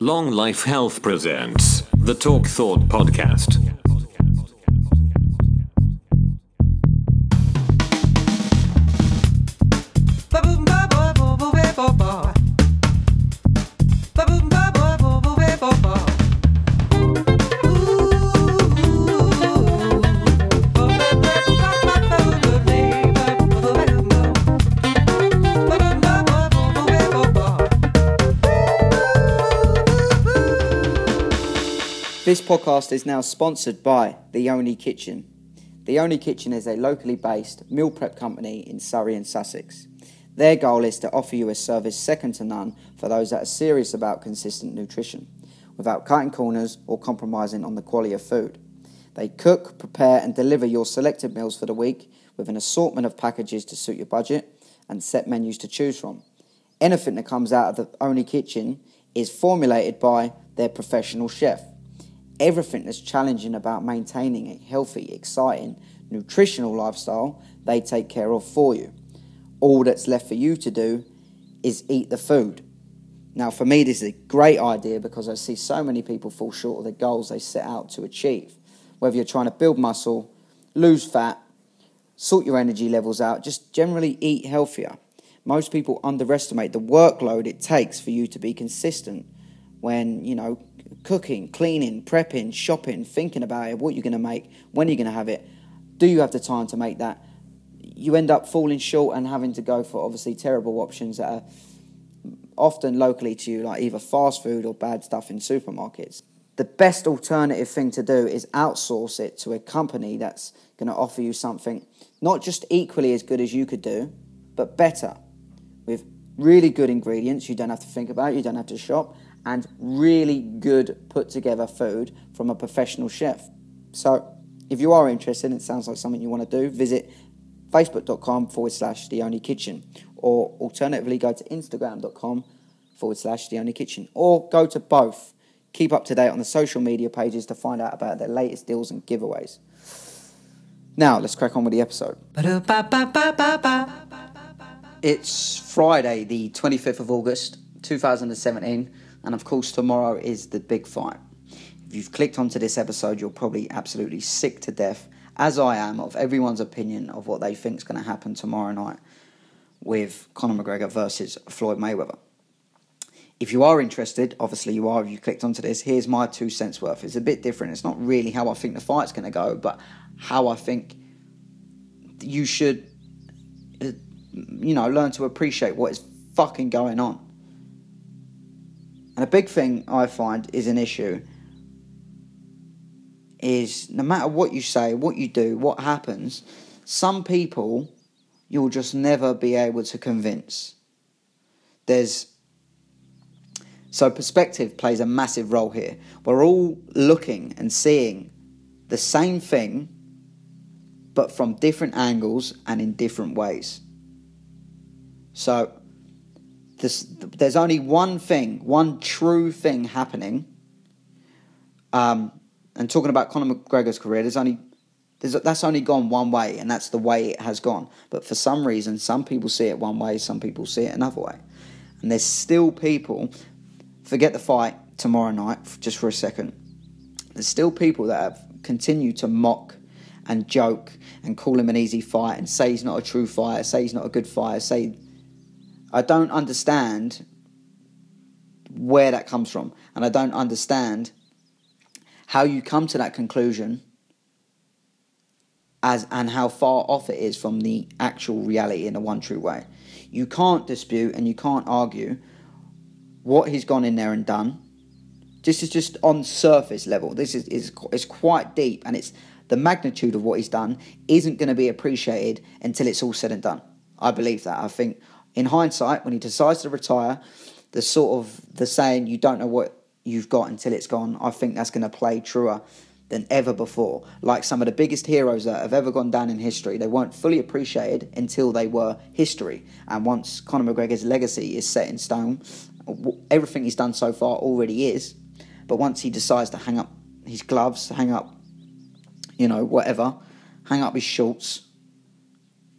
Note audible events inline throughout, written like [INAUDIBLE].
Long Life Health presents the Talk Thought Podcast. This podcast is now sponsored by The Only Kitchen. The Only Kitchen is a locally based meal prep company in Surrey and Sussex. Their goal is to offer you a service second to none for those that are serious about consistent nutrition, without cutting corners or compromising on the quality of food. They cook, prepare, and deliver your selected meals for the week with an assortment of packages to suit your budget and set menus to choose from. Anything that comes out of the Only Kitchen is formulated by their professional chef everything that's challenging about maintaining a healthy, exciting, nutritional lifestyle, they take care of for you. All that's left for you to do is eat the food. Now, for me, this is a great idea because I see so many people fall short of the goals they set out to achieve. Whether you're trying to build muscle, lose fat, sort your energy levels out, just generally eat healthier. Most people underestimate the workload it takes for you to be consistent when, you know, cooking, cleaning, prepping, shopping, thinking about it, what you're going to make, when you're going to have it. Do you have the time to make that? You end up falling short and having to go for obviously terrible options that are often locally to you, like either fast food or bad stuff in supermarkets. The best alternative thing to do is outsource it to a company that's going to offer you something not just equally as good as you could do, but better with really good ingredients you don't have to think about, you don't have to shop, and really good put together food from a professional chef. So, if you are interested, it sounds like something you want to do, visit facebook.com forward slash the only kitchen, or alternatively, go to instagram.com forward slash the only kitchen, or go to both. Keep up to date on the social media pages to find out about their latest deals and giveaways. Now, let's crack on with the episode. It's Friday, the 25th of August, 2017 and of course, tomorrow is the big fight. If you've clicked onto this episode, you're probably absolutely sick to death, as I am, of everyone's opinion of what they think is going to happen tomorrow night with Conor McGregor versus Floyd Mayweather. If you are interested, obviously you are if you clicked onto this, here's my two cents worth. It's a bit different. It's not really how I think the fight's going to go, but how I think you should, uh, you know, learn to appreciate what is fucking going on. And a big thing I find is an issue is no matter what you say, what you do, what happens, some people you'll just never be able to convince. There's so perspective plays a massive role here. We're all looking and seeing the same thing but from different angles and in different ways. So this, there's only one thing, one true thing happening. Um, and talking about Conor McGregor's career, there's only there's, that's only gone one way, and that's the way it has gone. But for some reason, some people see it one way, some people see it another way. And there's still people, forget the fight tomorrow night, just for a second. There's still people that have continued to mock and joke and call him an easy fight and say he's not a true fighter, say he's not a good fighter, say I don't understand where that comes from. And I don't understand how you come to that conclusion as and how far off it is from the actual reality in a one true way. You can't dispute and you can't argue what he's gone in there and done. This is just on surface level. This is, is, is quite deep and it's the magnitude of what he's done isn't going to be appreciated until it's all said and done. I believe that. I think in hindsight, when he decides to retire, the sort of the saying you don't know what you've got until it's gone, I think that's going to play truer than ever before. Like some of the biggest heroes that have ever gone down in history, they weren't fully appreciated until they were history. And once Conor McGregor's legacy is set in stone, everything he's done so far already is. But once he decides to hang up his gloves, hang up, you know, whatever, hang up his shorts,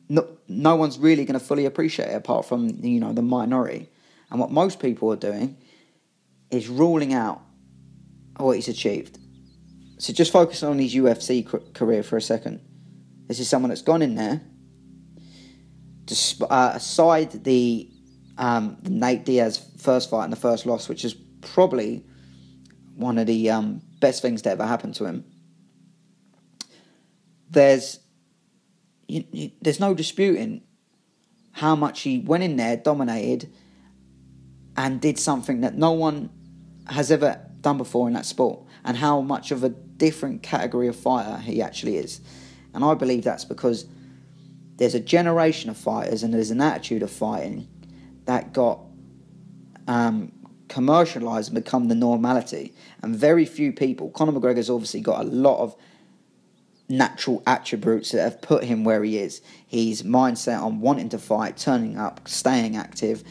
no, no one's really going to fully appreciate it apart from you know the minority. And what most people are doing is ruling out what he's achieved. So just focus on his UFC career for a second. This is someone that's gone in there, uh, aside the, um, Nate Diaz first fight and the first loss, which is probably one of the um, best things that ever happened to him. There's you, you, there's no disputing how much he went in there, dominated, and did something that no one has ever done before in that sport, and how much of a different category of fighter he actually is. And I believe that's because there's a generation of fighters and there's an attitude of fighting that got um, commercialized and become the normality. And very few people, Conor McGregor's obviously got a lot of natural attributes that have put him where he is. His mindset on wanting to fight, turning up, staying active,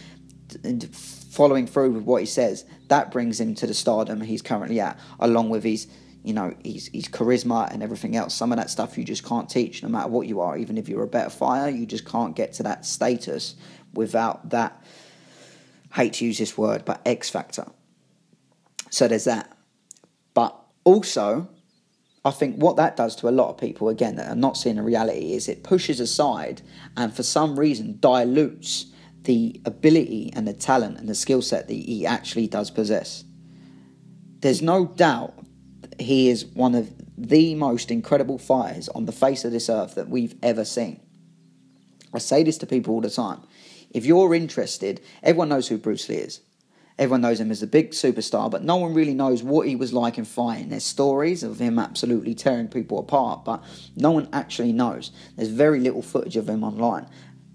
and following through with what he says, that brings him to the stardom he's currently at, along with his you know, his, his charisma and everything else. Some of that stuff you just can't teach, no matter what you are. Even if you're a better fighter, you just can't get to that status without that hate to use this word, but X factor. So there's that. But also, I think what that does to a lot of people, again, that are not seeing the reality, is it pushes aside and for some reason dilutes the ability and the talent and the skill set that he actually does possess. There's no doubt he is one of the most incredible fighters on the face of this earth that we've ever seen. I say this to people all the time. If you're interested, everyone knows who Bruce Lee is. Everyone knows him as a big superstar, but no one really knows what he was like in fighting. There's stories of him absolutely tearing people apart, but no one actually knows. There's very little footage of him online.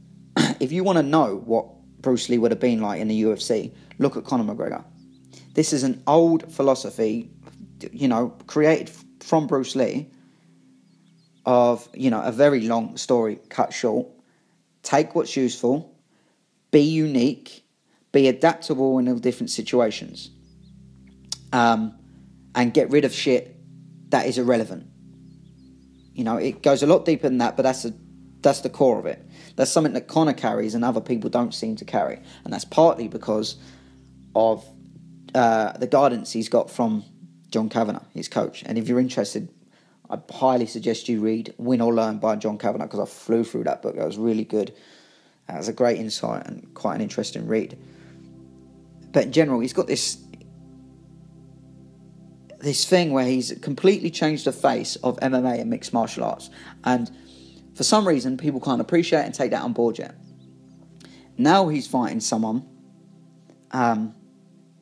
[CLEARS THROAT] if you want to know what Bruce Lee would have been like in the UFC, look at Conor McGregor. This is an old philosophy, you know, created from Bruce Lee of, you know, a very long story cut short. Take what's useful, be unique, be adaptable in all different situations, um, and get rid of shit that is irrelevant. You know, it goes a lot deeper than that, but that's a, that's the core of it. That's something that Conor carries and other people don't seem to carry, and that's partly because of uh, the guidance he's got from John Kavanagh, his coach. And if you're interested, I highly suggest you read Win or Learn by John Kavanagh because I flew through that book. It was really good. It was a great insight and quite an interesting read. But in general, he's got this this thing where he's completely changed the face of MMA and mixed martial arts. And for some reason, people can't appreciate and take that on board yet. Now he's fighting someone um,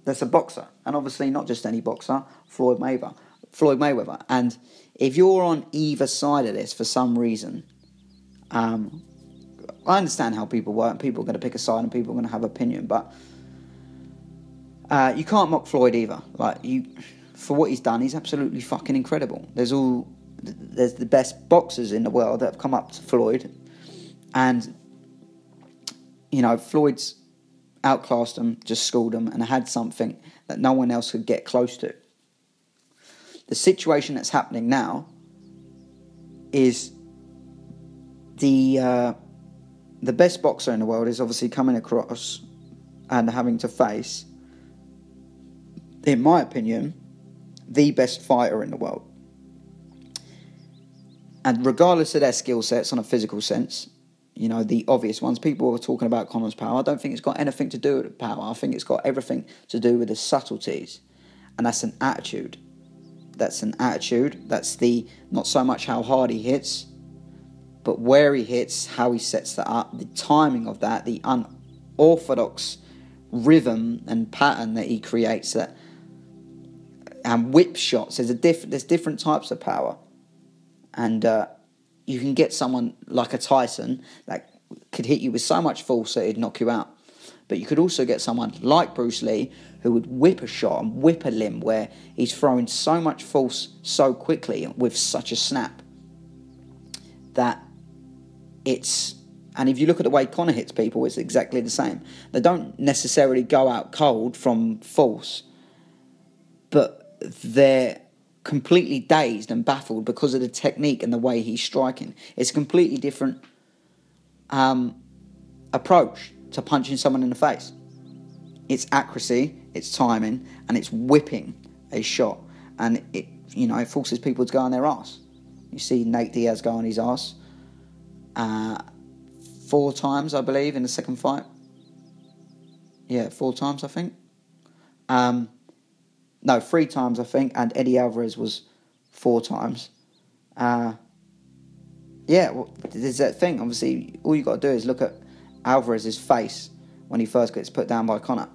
that's a boxer, and obviously not just any boxer, Floyd Mayweather. Floyd Mayweather. And if you're on either side of this for some reason, um, I understand how people work. People are going to pick a side and people are going to have opinion, but uh, you can't mock Floyd either. Like you, for what he's done, he's absolutely fucking incredible. There's all there's the best boxers in the world that have come up to Floyd, and you know Floyd's outclassed them, just schooled them, and had something that no one else could get close to. The situation that's happening now is the uh, the best boxer in the world is obviously coming across and having to face, in my opinion, the best fighter in the world. And regardless of their skill sets on a physical sense, you know, the obvious ones, people are talking about Conor's power. I don't think it's got anything to do with power. I think it's got everything to do with the subtleties. And that's an attitude. That's an attitude. That's the not so much how hard he hits, but where he hits, how he sets that up, the timing of that, the unorthodox rhythm and pattern that he creates that and whip shots. There's a diff- there's different types of power. And uh, you can get someone like a Tyson that could hit you with so much force that it'd knock you out. But you could also get someone like Bruce Lee who would whip a shot and whip a limb where he's throwing so much force so quickly with such a snap that it's and if you look at the way Conor hits people, it's exactly the same. They don't necessarily go out cold from force, but they're completely dazed and baffled because of the technique and the way he's striking. It's a completely different um, approach to punching someone in the face. it's accuracy, it's timing, and it's whipping a shot, and it you know it forces people to go on their ass. You see Nate Diaz go on his ass uh, four times, I believe, in the second fight. Yeah, four times, I think. Um, no, three times, I think, and Eddie Alvarez was four times. Uh, yeah, well, there's that thing. Obviously, all you got to do is look at Alvarez's face when he first gets put down by Conor.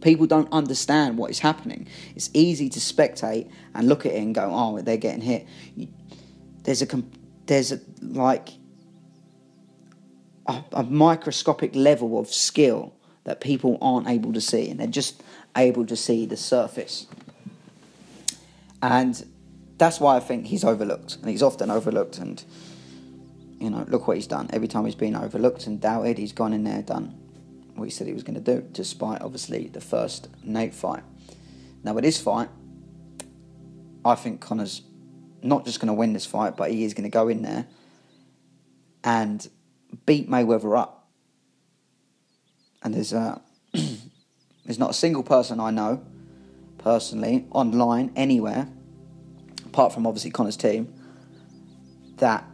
People don't understand what is happening. It's easy to spectate and look at it and go, "Oh, they're getting hit." There's a there's a, like a, a microscopic level of skill that people aren't able to see, and they're just able to see the surface. And that's why I think he's overlooked, and he's often overlooked. And you know, look what he's done. Every time he's been overlooked and doubted, he's gone in there, done what he said he was going to do, despite obviously the first Nate fight. Now, with this fight, I think Conor's not just going to win this fight, but he is going to go in there and beat Mayweather up. And there's uh, there's not a single person I know personally online anywhere, apart from obviously Conor's team, that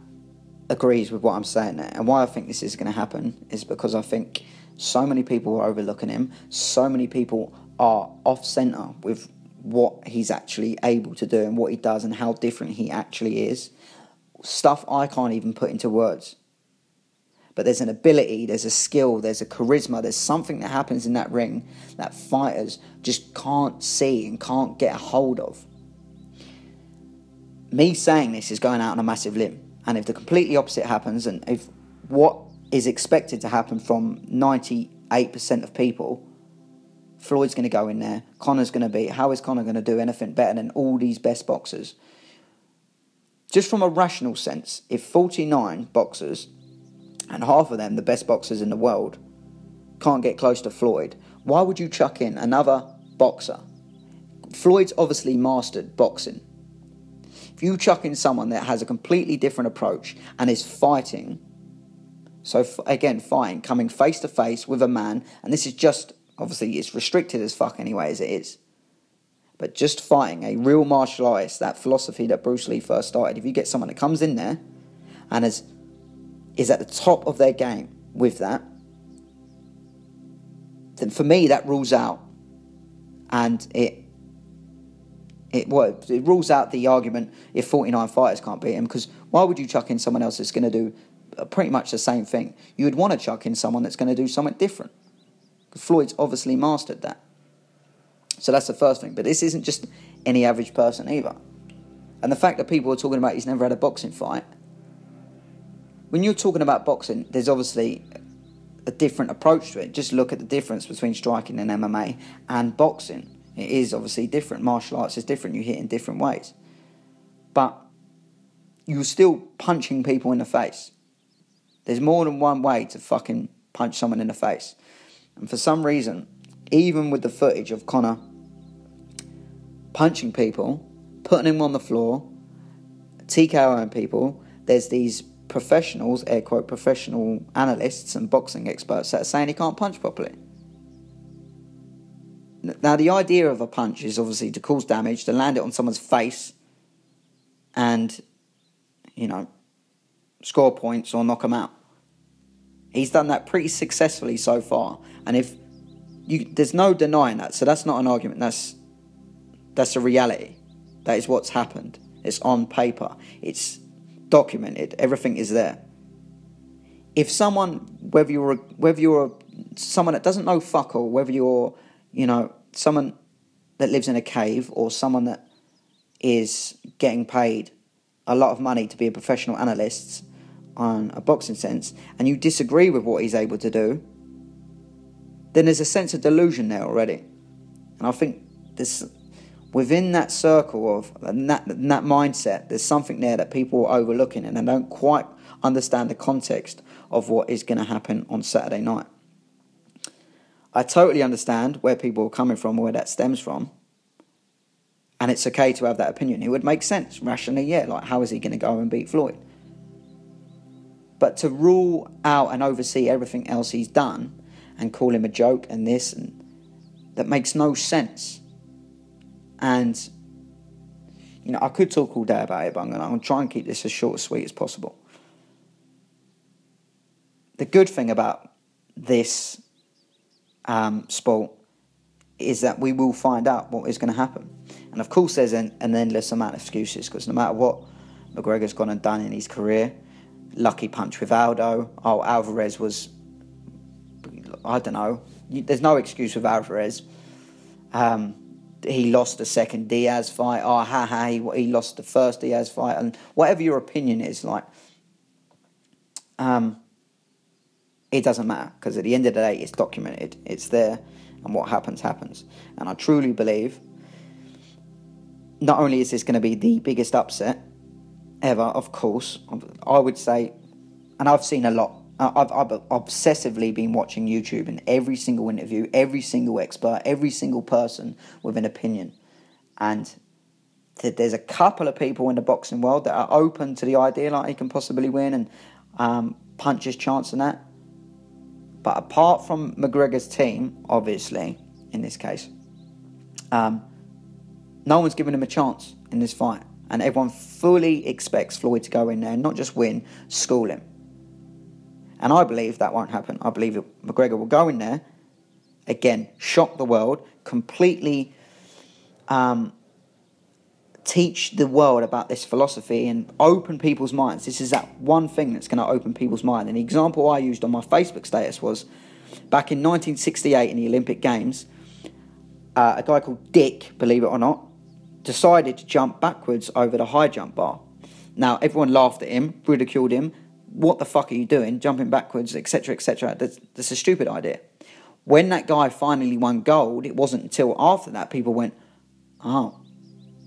agrees with what I'm saying there. And why I think this is going to happen is because I think so many people are overlooking him. So many people are off center with what he's actually able to do and what he does and how different he actually is. Stuff I can't even put into words. But there's an ability, there's a skill, there's a charisma, there's something that happens in that ring that fighters just can't see and can't get a hold of. Me saying this is going out on a massive limb. And if the completely opposite happens, and if what is expected to happen from 98% of people, Floyd's going to go in there, Conor's going to be, how is Conor going to do anything better than all these best boxers? Just from a rational sense, if 49 boxers, and half of them the best boxers in the world, can't get close to Floyd, why would you chuck in another boxer? Floyd's obviously mastered boxing. If you chuck in someone that has a completely different approach and is fighting, so f- again, fighting, coming face to face with a man, and this is just obviously it's restricted as fuck anyway as it is. But just fighting a real martial artist, that philosophy that Bruce Lee first started, if you get someone that comes in there and is is at the top of their game with that, then for me that rules out and it it well, it rules out the argument if 49 fighters can't beat him because why would you chuck in someone else that's going to do uh, pretty much the same thing? You would want to chuck in someone that's going to do something different. Floyd's obviously mastered that. So that's the first thing. But this isn't just any average person either. And the fact that people are talking about he's never had a boxing fight. When you're talking about boxing, there's obviously a different approach to it. Just look at the difference between striking and MMA and boxing. It is obviously different. Martial arts is different. You hit in different ways. But you're still punching people in the face. There's more than one way to fucking punch someone in the face. And for some reason, even with the footage of Conor punching people, putting him on the floor, TKOing people, there's these professionals, air quote, professional analysts and boxing experts that are saying he can't punch properly. Now, the idea of a punch is obviously to cause damage, to land it on someone's face, and, you know, score points or knock them out. He's done that pretty successfully so far, and if you, there's no denying that, so that's not an argument. That's that's a reality. That is what's happened. It's on paper. It's documented. Everything is there. If someone, whether you're whether you're someone that doesn't know fuck all, whether you're you know someone that lives in a cave or someone that is getting paid a lot of money to be a professional analyst on a boxing sense, and you disagree with what he's able to do, then there's a sense of delusion there already. And I think this within that circle of that, that mindset, there's something there that people are overlooking and they don't quite understand the context of what is going to happen on Saturday night. I totally understand where people are coming from, where that stems from. And it's okay to have that opinion. It would make sense rationally, yeah. Like, how is he going to go and beat Floyd? But to rule out and oversee everything else he's done and call him a joke and this and that makes no sense. And, you know, I could talk all day about it, but I'm going to try and keep this as short and sweet as possible. The good thing about this um, sport is that we will find out what is going to happen. And of course, there's an, an endless amount of excuses because no matter what McGregor's gone and done in his career, lucky punch with Aldo. Oh, Alvarez was, I don't know. There's no excuse with Alvarez. Um, he lost the second Diaz fight. Oh, ha ha, he, he lost the first Diaz fight. And whatever your opinion is, like, um, it doesn't matter because at the end of the day, it's documented, it's there, and what happens, happens. And I truly believe not only is this going to be the biggest upset ever, of course, I would say, and I've seen a lot. I've, I've obsessively been watching YouTube and every single interview, every single expert, every single person with an opinion. And there's a couple of people in the boxing world that are open to the idea like he can possibly win and um, punch his chance in that. But apart from McGregor's team, obviously, in this case, um, no one's given him a chance in this fight. And everyone fully expects Floyd to go in there and not just win, school him. And I believe that won't happen. I believe McGregor will go in there, again, shock the world, completely um, teach the world about this philosophy and open people's minds. This is that one thing that's going to open people's mind. And the example I used on my Facebook status was back in 1968 in the Olympic Games, uh, a guy called Dick, believe it or not, decided to jump backwards over the high jump bar. Now, everyone laughed at him, ridiculed him. What the fuck are you doing? Jumping backwards, etc., etc. That's, that's a stupid idea. When that guy finally won gold, it wasn't until after that people went, oh,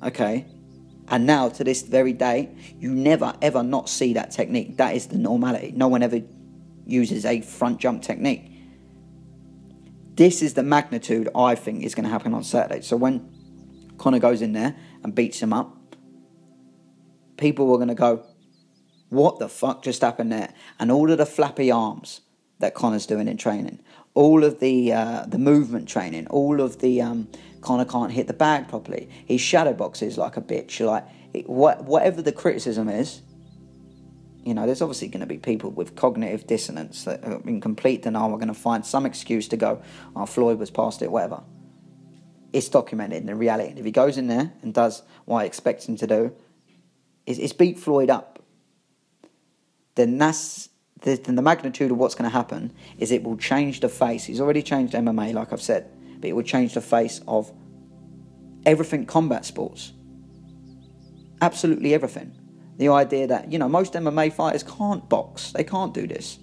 okay. And now, to this very day, you never ever not see that technique. That is the normality. No one ever uses a front jump technique. This is the magnitude I think is going to happen on Saturday. So when Conor goes in there and beats him up, people are going to go, what the fuck just happened there? And all of the flappy arms that Conor's doing in training, all of the uh, the movement training, all of the um, Conor can't hit the bag properly. He shadow boxes like a bitch. Like it, what, whatever the criticism is, you know, there's obviously going to be people with cognitive dissonance that are in complete denial. We're going to find some excuse to go, "Oh, Floyd was past it," whatever it's documented in the reality. And if he goes in there and does what I expect him to do, is beat Floyd up, then that's the, then the magnitude of what's going to happen is it will change the face. He's already changed MMA, like I've said, but it will change the face of everything combat sports. Absolutely everything. The idea that, you know, most MMA fighters can't box, they can't do this.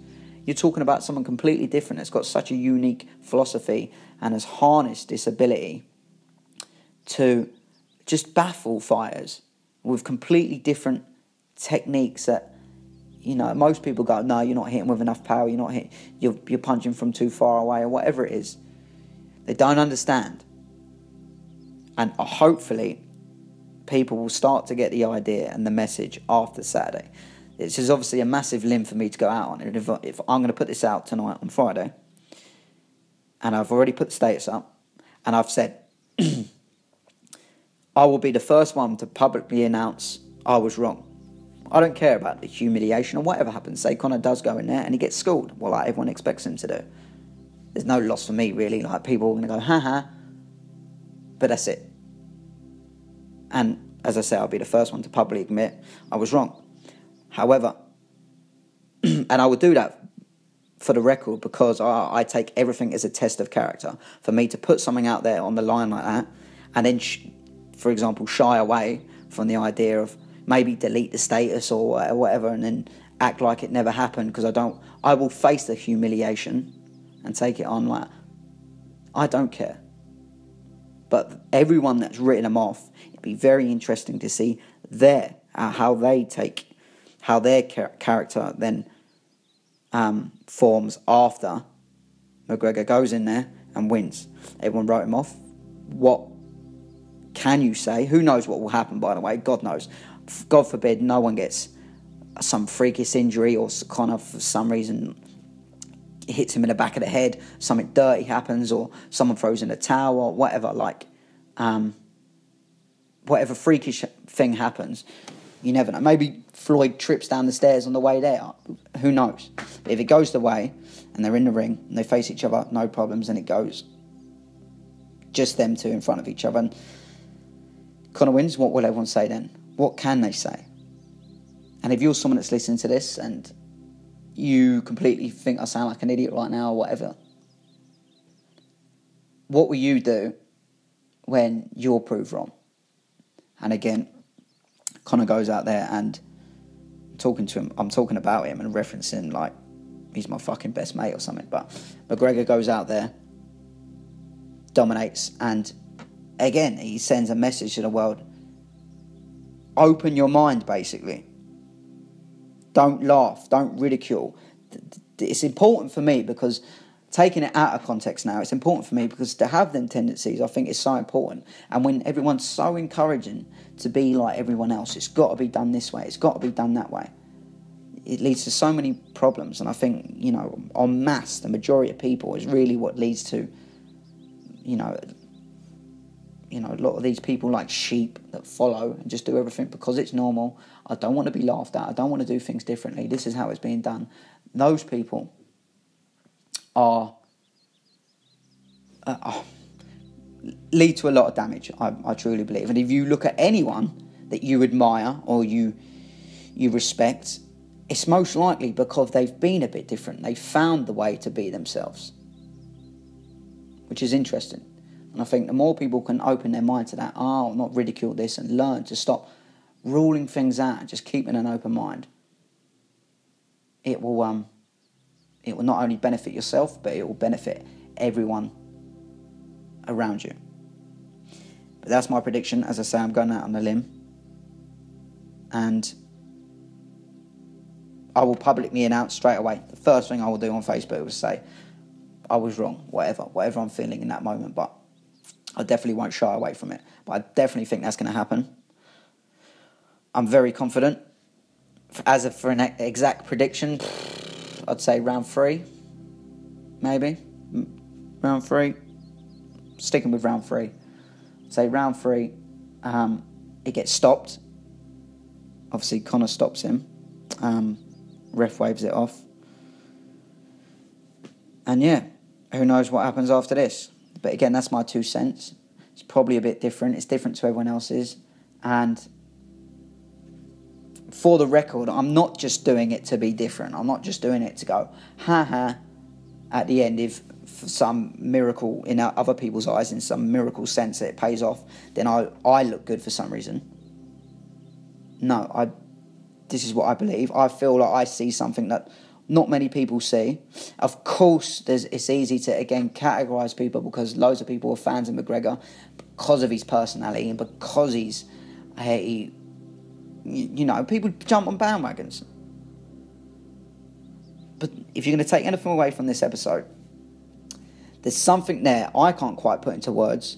You're talking about someone completely different that's got such a unique philosophy and has harnessed this ability to just baffle fighters with completely different techniques that you know most people go no you're not hitting with enough power you're not hitting you're, you're punching from too far away or whatever it is. They don't understand. And uh, hopefully people will start to get the idea and the message after saturday. This is obviously a massive limb for me to go out on. If, if i'm going to put this out tonight on friday and i've already put the status up and i've said [CLEARS THROAT] I will be the first one to publicly announce I was wrong. I don't care about the humiliation or whatever happens. Say Conor does go in there and he gets schooled, well, like everyone expects him to do. There's no loss for me, really. Like, people are going to go, ha ha. But that's it. And as I say, I'll be the first one to publicly admit I was wrong. However, [CLEARS THROAT] and I would do that for the record because I, I, take everything as a test of character. For me to put something out there on the line like that and then sh- for example, shy away from the idea of maybe delete the status or whatever and then act like it never happened because I don't, I will face the humiliation and take it on like, I don't care. But everyone that's written them off, it'd be very interesting to see their, uh, how they take, how their char- character then um, forms after McGregor goes in there and wins. Everyone wrote him off. What can you say? Who knows what will happen, by the way? God knows. God forbid no one gets some freakish injury or of for some reason hits him in the back of the head, something dirty happens, or someone throws in a towel or whatever, like, um, whatever freakish thing happens, you never know. Maybe Floyd trips down the stairs on the way there. Who knows? But if it goes the way and they're in the ring and they face each other, no problems, and it goes just them two in front of each other. And Conor wins, what will everyone say then? What can they say? And if you're someone that's listening to this and you completely think I sound like an idiot right now or whatever, what will you do when you're proved wrong? And again, Conor goes out there and talking to him, I'm talking about him and referencing like he's my fucking best mate or something. But McGregor goes out there, dominates, and again he sends a message to the world. Open your mind, basically. Don't laugh. Don't ridicule. It's important for me because taking it out of context now, it's important for me because to have them tendencies, I think is so important. And when everyone's so encouraging to be like everyone else, it's got to be done this way. It's got to be done that way. It leads to so many problems, and I think you know, en masse, the majority of people is really what leads to, you know, you know, a lot of these people like sheep that follow and just do everything because it's normal. I don't want to be laughed at. I don't want to do things differently. This is how it's being done. Those people are, uh, are lead to a lot of damage. I, I truly believe. And if you look at anyone that you admire or you you respect, it's most likely because they've been a bit different. They found the way to be themselves, which is interesting. And I think the more people can open their mind to that, oh, not ridicule this, and learn to stop ruling things out just keeping an open mind, it will um, it will not only benefit yourself, but it will benefit everyone around you. But that's my prediction. As I say, I'm going out on a limb. And I will publicly announce straight away. The first thing I will do on Facebook is say, I was wrong, whatever, whatever I'm feeling in that moment. But I definitely won't shy away from it. But I definitely think that's going to happen. I'm very confident. As a, for an exact prediction, I'd say round three, maybe. Round three. Sticking with round three. Say round three, um, it gets stopped. Obviously, Conor stops him. Um, ref waves it off. And yeah, who knows what happens after this. But again, that's my two cents. It's probably a bit different. It's different to everyone else's. And for the record, I'm not just doing it to be different. I'm not just doing it to go, ha ha, at the end, if some miracle in other people's eyes, in some miracle sense that it pays off, then I, I look good for some reason. No, I. This is what I believe. I feel like I see something that not many people see. Of course, it's easy to again categorize people because loads of people are fans of McGregor because of his personality and because he's he you know, people jump on bandwagons. But if you're going to take anything away from this episode, there's something there I can't quite put into words.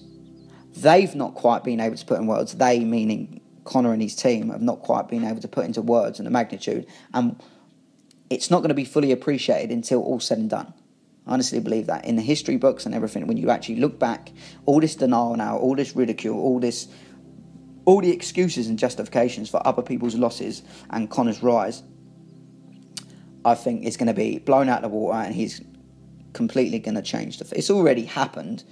They've not quite been able to put in words. They, meaning Conor and his team, have not quite been able to put into words and the magnitude. And it's not going to be fully appreciated until all said and done. I honestly believe that. In the history books and everything, when you actually look back, all this denial now, all this ridicule, all this all the excuses and justifications for other people's losses and Conor's rise, I think is going to be blown out of the water and he's completely going to change the. It's already happened,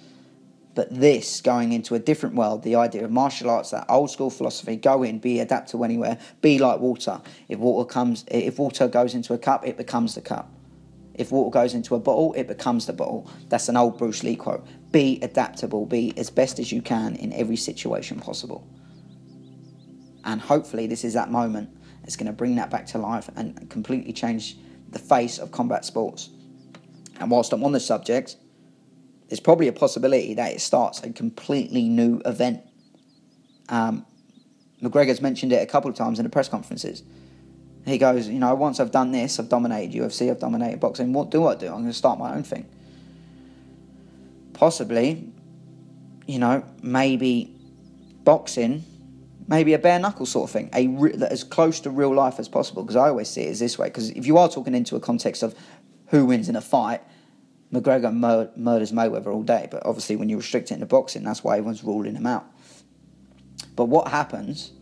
but this going into a different world, the idea of martial arts, that old school philosophy, go in, be adaptable anywhere, be like water. If water comes, if water goes into a cup, it becomes the cup. If water goes into a bottle, it becomes the bottle. That's an old Bruce Lee quote. Be adaptable, be as best as you can in every situation possible. And hopefully, this is that moment. It's going to bring that back to life and completely change the face of combat sports. And whilst I'm on the subject, there's probably a possibility that it starts a completely new event. Um, McGregor's mentioned it a couple of times in the press conferences. He goes, you know, once I've done this, I've dominated UFC, I've dominated boxing. What do I do? I'm going to start my own thing. Possibly, you know, maybe boxing maybe a bare knuckle sort of thing, a re- as close to real life as possible. Because I always see it as this way. Because if you are talking into a context of who wins in a fight, McGregor mur- murders Mayweather all day. But obviously, when you restrict it into boxing, that's why everyone's ruling him out. But what happens?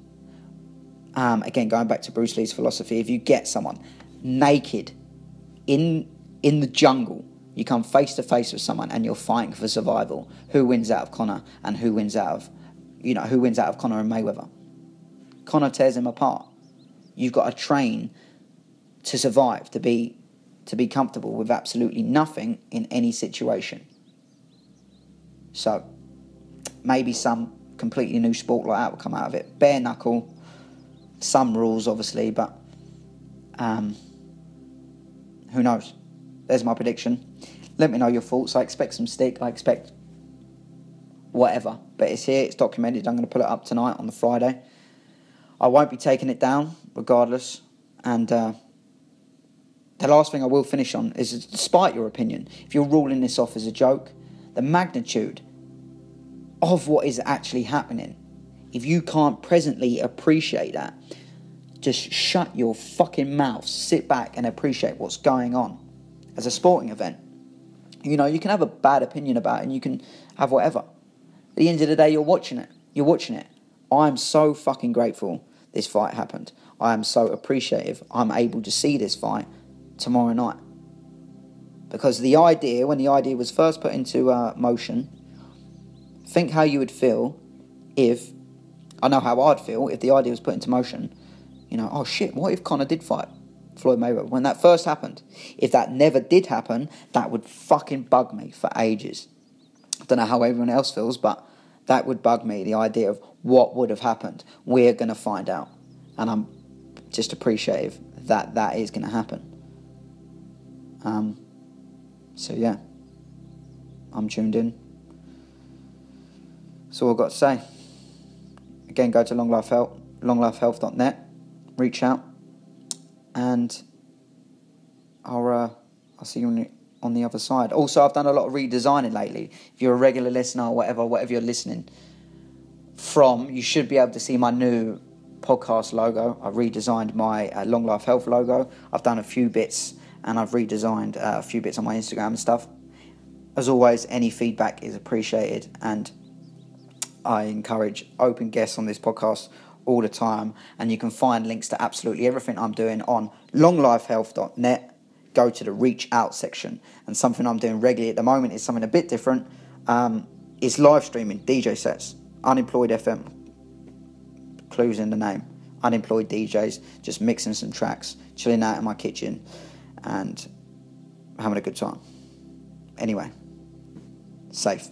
Um, again, going back to Bruce Lee's philosophy, if you get someone naked in in the jungle, you come face to face with someone and you're fighting for survival. Who wins out of Conor and who wins out of, you know, who wins out of Conor and Mayweather? Conor tears him apart. You've got to train to survive, to be to be comfortable with absolutely nothing in any situation. So maybe some completely new sport like that will come out of it. Bare knuckle, some rules obviously, but um, who knows? There's my prediction. Let me know your thoughts. I expect some stick. I expect whatever, but it's here. It's documented. I'm going to put it up tonight on the Friday. I won't be taking it down regardless, and. Uh, the last thing I will finish on is despite your opinion, if you're ruling this off as a joke, the magnitude of what is actually happening, if you can't presently appreciate that, just shut your fucking mouth, sit back and appreciate what's going on as a sporting event. You know, you can have a bad opinion about it and you can have whatever. At the end of the day, you're watching it. You're watching it. I'm so fucking grateful this fight happened. I am so appreciative I'm able to see this fight tomorrow night. Because the idea, when the idea was first put into uh, motion, think how you would feel if, I know how I'd feel if the idea was put into motion. You know, oh shit, what if Conor did fight Floyd Mayweather? When that first happened, if that never did happen, that would fucking bug me for ages. I don't know how everyone else feels, but that would bug me, the idea of what would have happened. We're going to find out. And I'm just appreciative that that is going to happen. Um, so yeah, I'm tuned in. That's all I've got to say. Again, go to Long Life Health, longlifehealth.net, reach out, and I'll, uh, I'll see you on the, on the other side. Also, I've done a lot of redesigning lately. If you're a regular listener or whatever, whatever you're listening from, you should be able to see my new podcast logo. I've redesigned my uh, Long Life Health logo. I've done a few bits and I've redesigned uh, a few bits on my Instagram and stuff. As always, any feedback is appreciated, and I encourage open guests on this podcast all the time. And you can find links to absolutely everything I'm doing on longlifehealth.net. Go to the reach out section, and something I'm doing regularly at the moment is something a bit different. Um, is live streaming DJ sets, unemployed FM. Clues in the name. Unemployed DJs, just mixing some tracks, chilling out in my kitchen and having a good time. Anyway, safe.